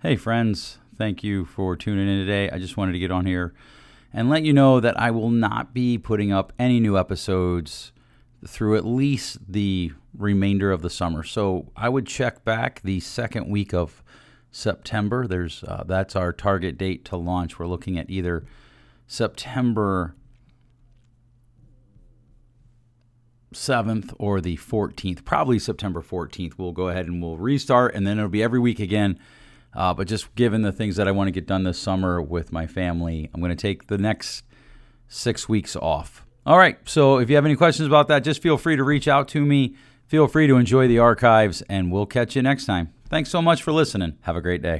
Hey, friends. Thank you for tuning in today. I just wanted to get on here and let you know that I will not be putting up any new episodes through at least the remainder of the summer. So I would check back the second week of September. There's uh, that's our target date to launch. We're looking at either September 7th or the 14th, probably September 14th. We'll go ahead and we'll restart, and then it'll be every week again. Uh, but just given the things that I want to get done this summer with my family, I'm going to take the next six weeks off. All right. So if you have any questions about that, just feel free to reach out to me. Feel free to enjoy the archives, and we'll catch you next time. Thanks so much for listening. Have a great day.